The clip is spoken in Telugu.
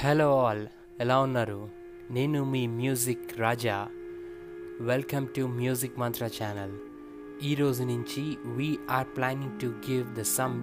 హలో ఆల్ ఎలా ఉన్నారు? నేను మీ music Raja. Welcome to music Mantra channel ఈ రోజు నుంచి we are planning to give the some